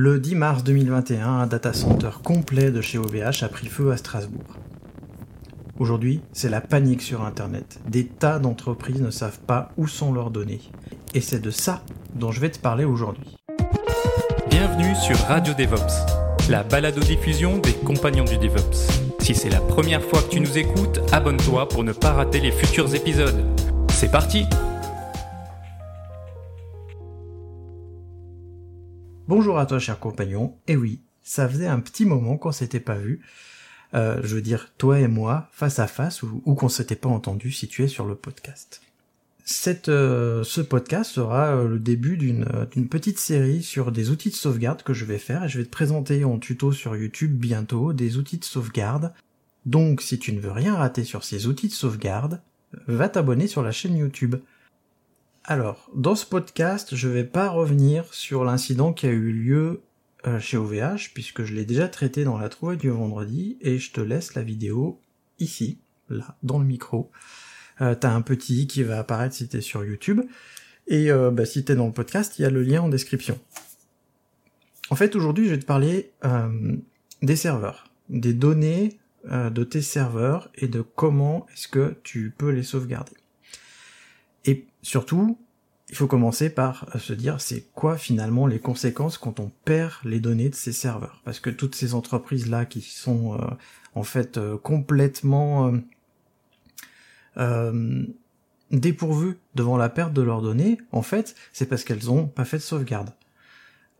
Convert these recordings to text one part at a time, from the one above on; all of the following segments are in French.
Le 10 mars 2021, un data center complet de chez OVH a pris feu à Strasbourg. Aujourd'hui, c'est la panique sur Internet. Des tas d'entreprises ne savent pas où sont leurs données. Et c'est de ça dont je vais te parler aujourd'hui. Bienvenue sur Radio DevOps, la balado-diffusion des compagnons du DevOps. Si c'est la première fois que tu nous écoutes, abonne-toi pour ne pas rater les futurs épisodes. C'est parti Bonjour à toi cher compagnon, et oui, ça faisait un petit moment qu'on s'était pas vu, euh, je veux dire toi et moi, face à face, ou, qu'on s'était pas entendu si tu es sur le podcast. Cette, euh, ce podcast sera euh, le début d'une d'une petite série sur des outils de sauvegarde que je vais faire, et je vais te présenter en tuto sur YouTube bientôt des outils de sauvegarde. Donc si tu ne veux rien rater sur ces outils de sauvegarde, va t'abonner sur la chaîne YouTube. Alors, dans ce podcast, je vais pas revenir sur l'incident qui a eu lieu euh, chez OVH, puisque je l'ai déjà traité dans la trouvaille du vendredi, et je te laisse la vidéo ici, là, dans le micro. Euh, T'as un petit qui va apparaître si t'es sur YouTube, et euh, bah, si t'es dans le podcast, il y a le lien en description. En fait, aujourd'hui, je vais te parler euh, des serveurs, des données de tes serveurs, et de comment est-ce que tu peux les sauvegarder. Surtout, il faut commencer par euh, se dire c'est quoi finalement les conséquences quand on perd les données de ces serveurs? Parce que toutes ces entreprises-là qui sont euh, en fait euh, complètement dépourvues devant la perte de leurs données, en fait, c'est parce qu'elles ont pas fait de sauvegarde.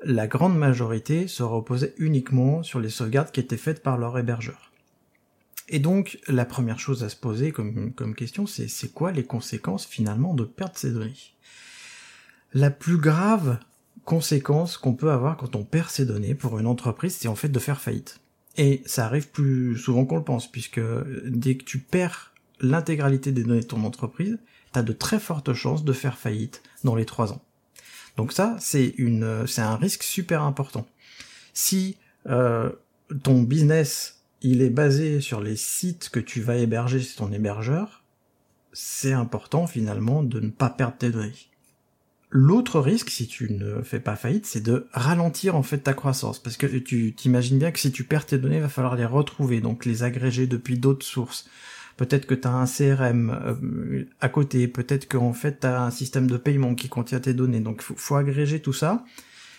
La grande majorité se reposait uniquement sur les sauvegardes qui étaient faites par leur hébergeur. Et donc, la première chose à se poser comme, question, c'est c'est quoi les conséquences finalement de perdre ces données? La plus grave conséquence qu'on peut avoir quand on perd ses données pour une entreprise, c'est en fait de faire faillite. Et ça arrive plus souvent qu'on le pense, puisque dès que tu perds l'intégralité des données de ton entreprise, t'as de très fortes chances de faire faillite dans les trois ans. Donc ça, c'est un risque super important. Si euh, ton business il est basé sur les sites que tu vas héberger sur ton hébergeur, c'est important finalement de ne pas perdre tes données. L'autre risque, si tu ne fais pas faillite, c'est de ralentir en fait ta croissance, parce que tu t'imagines bien que si tu perds tes données, il va falloir les retrouver, donc les agréger depuis d'autres sources. Peut-être que tu as un CRM euh, à côté, peut-être qu'en fait tu un système de paiement qui contient tes données, donc faut agréger tout ça,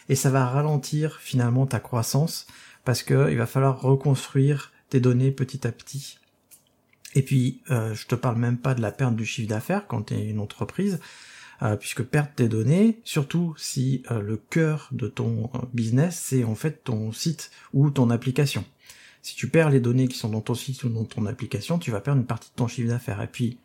et ça va ralentir finalement ta croissance, parce que il va falloir reconstruire tes données petit à petit. Et puis, euh, je te parle même pas de la perte du chiffre d'affaires quand tu es une entreprise, euh, puisque perdre tes données, surtout si euh, le cœur de ton business, c'est en fait ton site ou ton application. Si tu perds les données qui sont dans ton site ou dans ton application, tu vas perdre une partie de ton chiffre d'affaires. Et puis,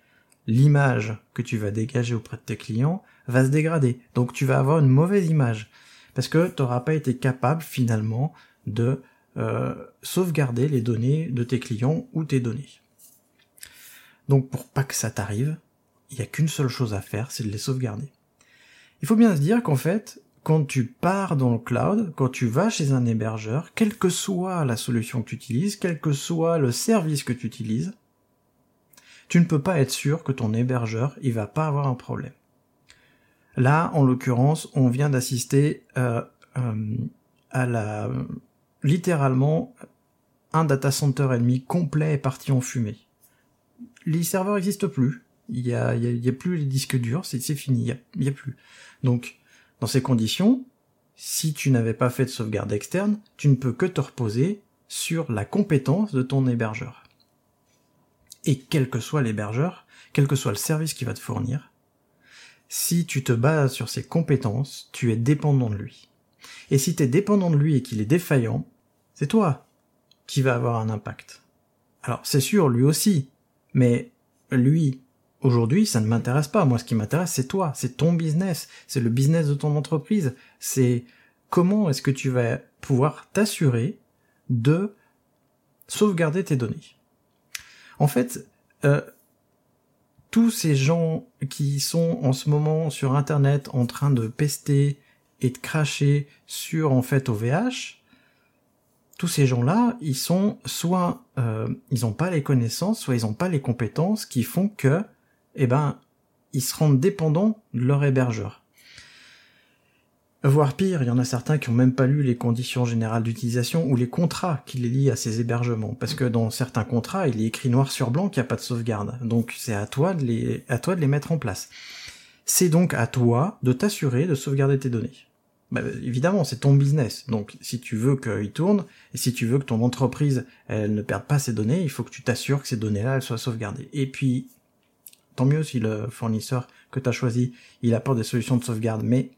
l'image que tu vas dégager auprès de tes clients va se dégrader. Donc, tu vas avoir une mauvaise image. Parce que tu n'auras pas été capable, finalement, de euh, sauvegarder les données de tes clients ou tes données. Donc pour pas que ça t'arrive, il n'y a qu'une seule chose à faire, c'est de les sauvegarder. Il faut bien se dire qu'en fait, quand tu pars dans le cloud, quand tu vas chez un hébergeur, quelle que soit la solution que tu utilises, quel que soit le service que tu utilises, tu ne peux pas être sûr que ton hébergeur, il va pas avoir un problème. Là, en l'occurrence, on vient d'assister euh, euh, à la littéralement, un data center ennemi complet est parti en fumée. Les serveurs n'existent plus. Il y a, y a, plus les disques durs, c'est fini, il y, a, a plus. Donc, dans ces conditions, si tu n'avais pas fait de sauvegarde externe, tu ne peux que te reposer sur la compétence de ton hébergeur. Et quel que soit l'hébergeur, quel que soit le service qui va te fournir, si tu te bases sur ses compétences, tu es dépendant de lui. Et si tu es dépendant de lui et qu'il est défaillant, c'est toi qui va avoir un impact. Alors c'est sûr, lui aussi, mais lui, Aujourd'hui, ça ne m'intéresse pas. Moi, ce qui m'intéresse, c'est toi, c'est ton business, c'est le business de ton entreprise. C'est comment est-ce que tu vas pouvoir t'assurer de sauvegarder tes données. En fait, euh, tous ces gens qui sont en ce moment sur Internet en train de pester et de cracher sur en fait OVH, tous ces gens-là, ils sont soit euh, ils n'ont pas les connaissances, soit ils n'ont pas les compétences qui font que, eh ben, ils se rendent dépendants de leur hébergeur. Voire pire, il y en a certains qui ont même pas lu les conditions générales d'utilisation ou les contrats qui les lient à ces hébergements. Parce que dans certains contrats, il est écrit noir sur blanc qu'il n'y a pas de sauvegarde. Donc c'est à toi de les, à toi de les mettre en place. C'est donc à toi de t'assurer de sauvegarder tes données. Bah, évidemment, c'est ton business. Donc, si tu veux qu'il tourne, et si tu veux que ton entreprise, elle ne perde pas ses données, il faut que tu t'assures que ces données-là, elles soient sauvegardées. Et puis, tant mieux si le fournisseur que tu as choisi, il apporte des solutions de sauvegarde. Mais,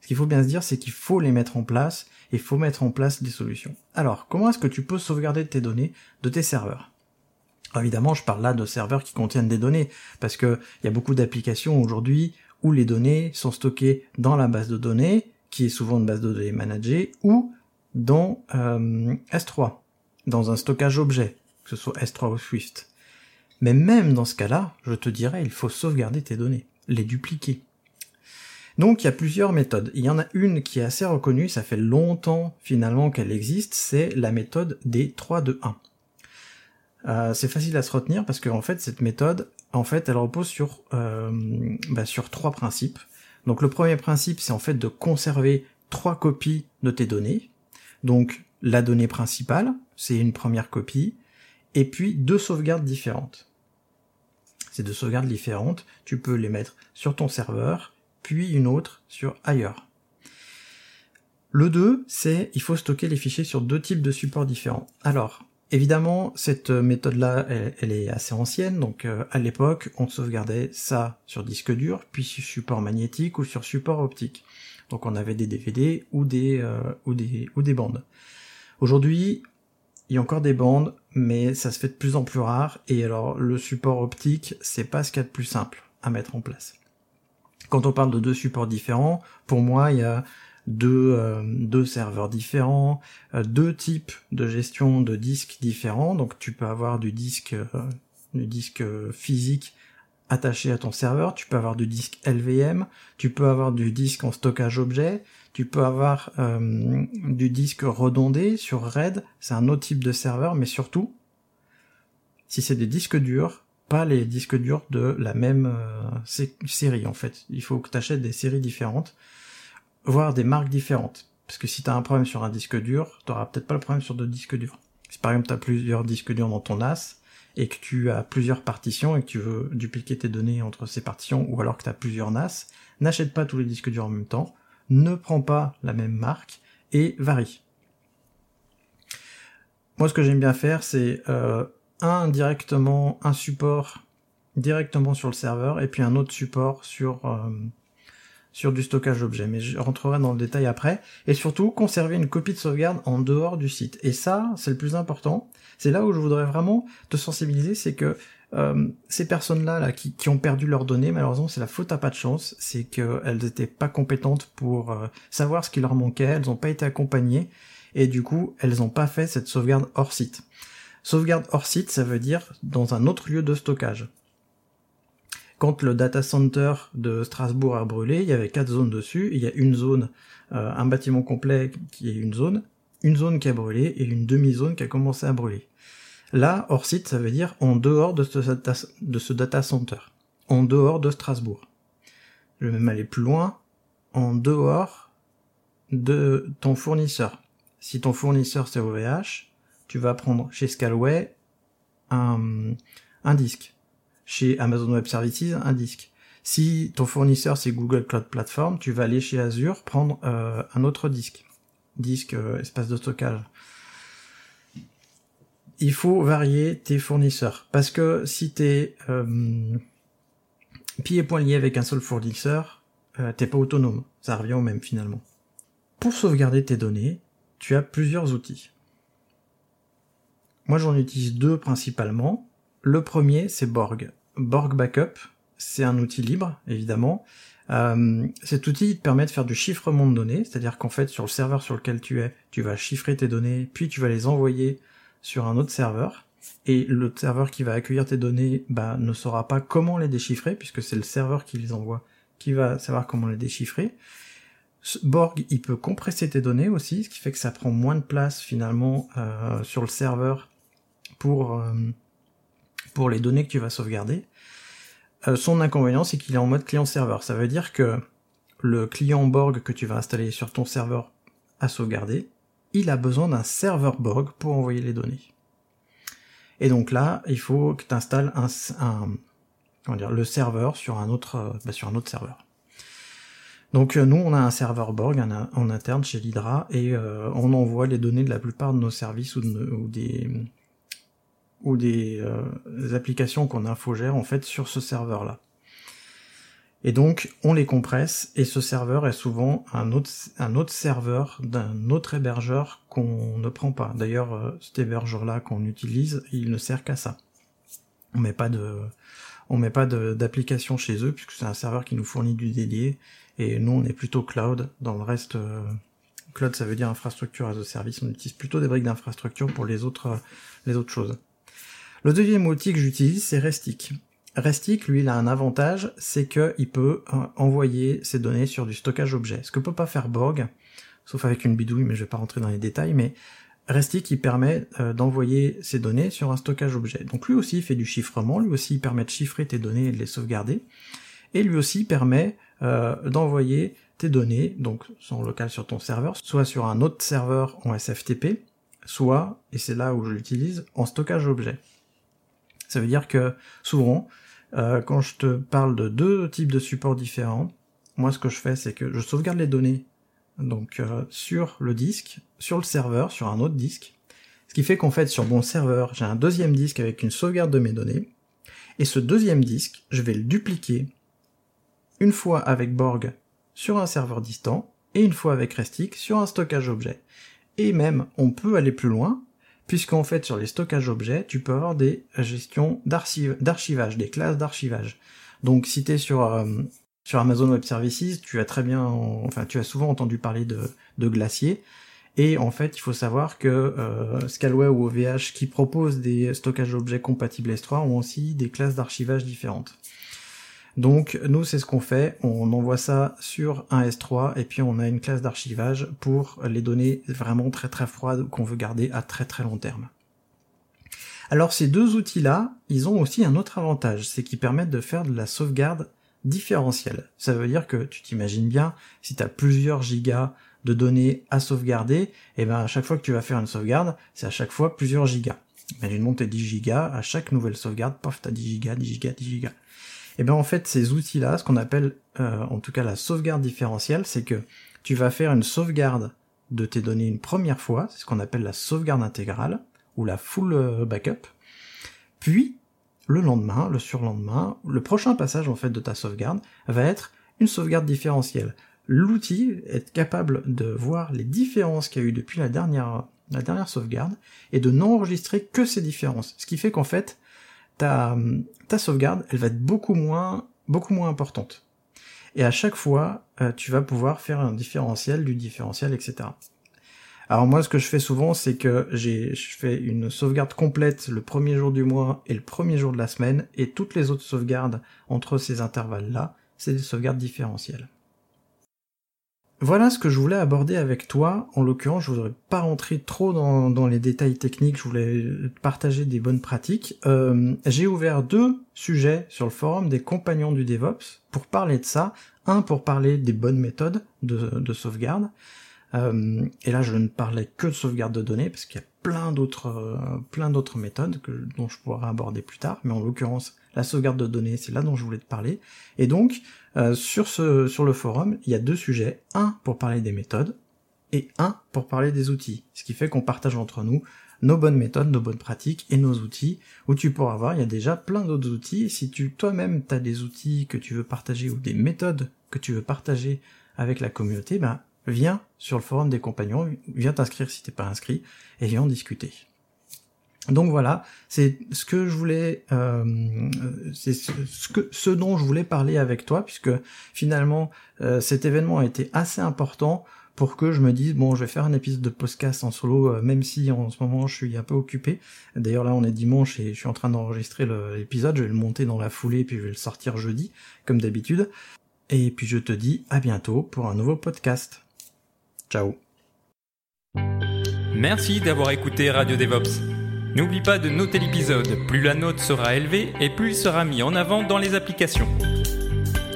ce qu'il faut bien se dire, c'est qu'il faut les mettre en place, et il faut mettre en place des solutions. Alors, comment est-ce que tu peux sauvegarder tes données de tes serveurs? Évidemment, je parle là de serveurs qui contiennent des données, parce que il y a beaucoup d'applications aujourd'hui où les données sont stockées dans la base de données, qui est souvent une base de données managée, ou dans euh, S3, dans un stockage objet, que ce soit S3 ou Swift. Mais même dans ce cas-là, je te dirais, il faut sauvegarder tes données, les dupliquer. Donc il y a plusieurs méthodes. Il y en a une qui est assez reconnue, ça fait longtemps finalement qu'elle existe, c'est la méthode des 3 2 1. Euh, c'est facile à se retenir parce que en fait cette méthode, en fait, elle repose sur euh, bah, sur trois principes. Donc le premier principe, c'est en fait de conserver trois copies de tes données. Donc la donnée principale, c'est une première copie, et puis deux sauvegardes différentes. Ces deux sauvegardes différentes, tu peux les mettre sur ton serveur, puis une autre sur ailleurs. Le 2, c'est il faut stocker les fichiers sur deux types de supports différents. Alors, Évidemment, cette méthode-là, elle, est assez ancienne, donc euh, à l'époque, on sauvegardait ça sur disque dur, puis sur support magnétique ou sur support optique. Donc on avait des DVD ou des euh, ou des ou des bandes. Aujourd'hui, il y a encore des bandes, mais ça se fait de plus en plus rare. Et alors le support optique, c'est pas ce qu'il y a de plus simple à mettre en place. Quand on parle de deux supports différents, pour moi, il y a deux, euh, deux serveurs différents, euh, deux types de gestion de disques différents. Donc tu peux avoir du disque, euh, du disque physique attaché à ton serveur, tu peux avoir du disque LVM, tu peux avoir du disque en stockage objet, tu peux avoir du disque redondé sur RAID, c'est un autre type de serveur, mais surtout, si c'est des disques durs, pas les disques durs de la même série en fait. Il faut que tu achètes des séries différentes voir des marques différentes. Parce que si tu as un problème sur un disque dur, tu n'auras peut-être pas le problème sur deux disques durs. Si par exemple tu as plusieurs disques durs dans ton NAS, et que tu as plusieurs partitions et que tu veux dupliquer tes données entre ces partitions, ou alors que tu as plusieurs NAS, n'achète pas tous les disques durs en même temps, ne prends pas la même marque, et varie. Moi ce que j'aime bien faire, c'est euh, un directement, un support directement sur le serveur, et puis un autre support sur... Euh, sur du stockage objet, mais je rentrerai dans le détail après. Et surtout, conserver une copie de sauvegarde en dehors du site. Et ça, c'est le plus important. C'est là où je voudrais vraiment te sensibiliser, c'est que euh, ces personnes-là là, qui, qui, ont perdu leurs données, malheureusement, c'est la faute à pas de chance, c'est qu'elles n'étaient pas compétentes pour euh, savoir ce qui leur manquait, elles n'ont pas été accompagnées, et du coup, elles n'ont pas fait cette sauvegarde hors site. Sauvegarde hors site, ça veut dire dans un autre lieu de stockage quand le data center de Strasbourg a brûlé, il y avait quatre zones dessus. Il y a une zone, euh, un bâtiment complet qui est une zone, une zone qui a brûlé et une demi-zone qui a commencé à brûler. Là, hors site, ça veut dire en dehors de ce, data, center, en dehors de Strasbourg. Je vais même aller plus loin, en dehors de ton fournisseur. Si ton fournisseur c'est OVH, tu vas prendre chez Scalway un disque chez Amazon Web Services un disque. Si ton fournisseur c'est Google Cloud Platform, tu vas aller chez Azure prendre euh, un autre disque, disque euh, espace de stockage. Il faut varier tes fournisseurs parce que si t'es euh, pied et poing lié avec un seul fournisseur, euh, t'es pas autonome. Ça revient au même finalement. Pour sauvegarder tes données, tu as plusieurs outils. Moi j'en utilise deux principalement. Le premier, c'est Borg. Borg Backup. c'est un outil libre, évidemment. Euh, cet outil te permet de faire du chiffrement de données, c'est-à-dire qu'en fait, sur le serveur sur lequel tu es, tu vas chiffrer tes données, puis tu vas les envoyer sur un autre serveur. Et le serveur qui va accueillir tes données bah, ne saura pas comment les déchiffrer, puisque c'est le serveur qui les envoie qui va savoir comment les déchiffrer. Borg, il peut compresser tes données aussi, ce qui fait que ça prend moins de place finalement euh, sur le serveur pour, euh, pour les données que tu vas sauvegarder. Euh, son inconvénient, c'est qu'il est en mode client-serveur. Ça veut dire que le client Borg que tu vas installer sur ton serveur à sauvegarder, il a besoin d'un serveur Borg pour envoyer les données. Et donc là, il faut que tu installes un, un dire, le serveur sur un autre, bah, sur un autre serveur. Donc nous, on a un serveur Borg en, interne chez l'Hydra et on envoie les données de la plupart de nos services ou des ou des, euh, applications qu'on infogère en fait sur ce serveur là. Et donc on les compresse et ce serveur est souvent un autre, un autre serveur d'un autre hébergeur qu'on ne prend pas. D'ailleurs euh, cet hébergeur là qu'on utilise il ne sert qu'à ça. On met pas de on met pas d'application chez eux puisque c'est un serveur qui nous fournit du dédié et nous on est plutôt cloud dans le reste euh, cloud ça veut dire infrastructure as a service on utilise plutôt des briques d'infrastructure pour les autres les autres choses le deuxième outil que j'utilise, c'est Restic. Restic, lui, il a un avantage, c'est qu'il peut euh, envoyer ses données sur du stockage objet. Ce que peut pas faire Borg, sauf avec une bidouille, mais je vais pas rentrer dans les détails, mais Restic, il permet euh, d'envoyer ses données sur un stockage objet. Donc lui aussi, il fait du chiffrement, lui aussi, il permet de chiffrer tes données et de les sauvegarder, et lui aussi permet euh, d'envoyer tes données, donc sont locales sur ton serveur, soit sur un autre serveur en SFTP, soit, et c'est là où je l'utilise, en stockage objet. Ça veut dire que souvent, euh, quand je te parle de deux types de supports différents, moi ce que je fais c'est que je sauvegarde les données euh, sur le disque, sur le serveur, sur un autre disque. Ce qui fait qu'en fait sur mon serveur, j'ai un deuxième disque avec une sauvegarde de mes données. Et ce deuxième disque, je vais le dupliquer une fois avec Borg sur un serveur distant et une fois avec Restic sur un stockage objet. Et même, on peut aller plus loin, puisqu'en fait sur les stockages objets, tu peux avoir des gestions d'archivage, des classes d'archivage. Donc si tu es sur, euh, sur Amazon Web Services, tu as très bien, enfin tu as souvent entendu parler de, de glacier. Et en fait, il faut savoir que euh, Scalway ou OVH qui proposent des stockages objets compatibles S3 ont aussi des classes d'archivage différentes. Donc nous c'est ce qu'on fait, on envoie ça sur un S3 et puis on a une classe d'archivage pour les données vraiment très très froides qu'on veut garder à très très long terme. Alors ces deux outils-là, ils ont aussi un autre avantage, c'est qu'ils permettent de faire de la sauvegarde différentielle. Ça veut dire que tu t'imagines bien, si tu plusieurs gigas de données à sauvegarder, et eh ben à chaque fois que tu vas faire une sauvegarde, c'est à chaque fois plusieurs gigas. Imagine monter 10 gigas, à chaque nouvelle sauvegarde, pof, t'as 10 gigas, 10 gigas, 10 gigas. Et eh bien en fait ces outils-là, ce qu'on appelle euh, en tout cas la sauvegarde différentielle, c'est que tu vas faire une sauvegarde de tes données une première fois, c'est ce qu'on appelle la sauvegarde intégrale ou la full euh, backup. Puis le lendemain, le surlendemain, le prochain passage en fait de ta sauvegarde va être une sauvegarde différentielle. L'outil est capable de voir les différences qu'il y a eu depuis la dernière, la dernière sauvegarde et de n'enregistrer que ces différences. Ce qui fait qu'en fait, ta, ta sauvegarde, elle va être beaucoup moins, beaucoup moins importante. Et à chaque fois, euh, tu vas pouvoir faire un différentiel du différentiel, etc. Alors moi, ce que je fais souvent, c'est que j'ai, je fais une sauvegarde complète le premier jour du mois et le premier jour de la semaine, et toutes les autres sauvegardes entre ces intervalles-là, c'est des sauvegardes différentielles. Voilà ce que je voulais aborder avec toi. En l'occurrence, je voudrais pas rentrer trop dans, les détails techniques, je voulais partager des bonnes pratiques. Euh, j'ai ouvert deux sujets sur le forum des compagnons du DevOps pour parler de ça. Un pour parler des bonnes méthodes de, sauvegarde. Euh, et là, je ne parlais que de sauvegarde de données parce qu'il y a plein d'autres, euh, plein d'autres méthodes dont je pourrais aborder plus tard. Mais en l'occurrence, la sauvegarde de données, c'est là dont je voulais te parler. Et donc, euh, sur, ce, sur le forum, il y a deux sujets. Un pour parler des méthodes et un pour parler des outils. Ce qui fait qu'on partage entre nous nos bonnes méthodes, nos bonnes pratiques et nos outils, où tu pourras voir, il y a déjà plein d'autres outils. Si tu toi-même tu as des outils que tu veux partager ou des méthodes que tu veux partager avec la communauté, ben viens sur le forum des compagnons, viens t'inscrire si t'es pas inscrit, et viens en discuter. Donc voilà, c'est ce que je voulais, euh, c'est ce, que, ce dont je voulais parler avec toi, puisque finalement euh, cet événement a été assez important pour que je me dise bon, je vais faire un épisode de podcast en solo, euh, même si en ce moment je suis un peu occupé. D'ailleurs là, on est dimanche et je suis en train d'enregistrer l'épisode. Je vais le monter dans la foulée puis je vais le sortir jeudi, comme d'habitude. Et puis je te dis à bientôt pour un nouveau podcast. Ciao. Merci d'avoir écouté Radio DevOps. N'oublie pas de noter l'épisode, plus la note sera élevée et plus il sera mis en avant dans les applications.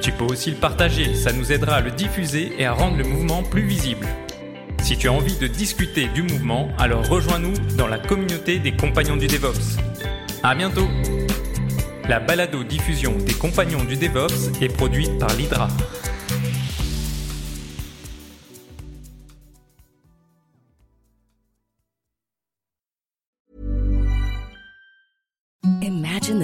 Tu peux aussi le partager, ça nous aidera à le diffuser et à rendre le mouvement plus visible. Si tu as envie de discuter du mouvement, alors rejoins-nous dans la communauté des compagnons du DevOps. À bientôt! La balado diffusion des compagnons du DevOps est produite par l'Hydra.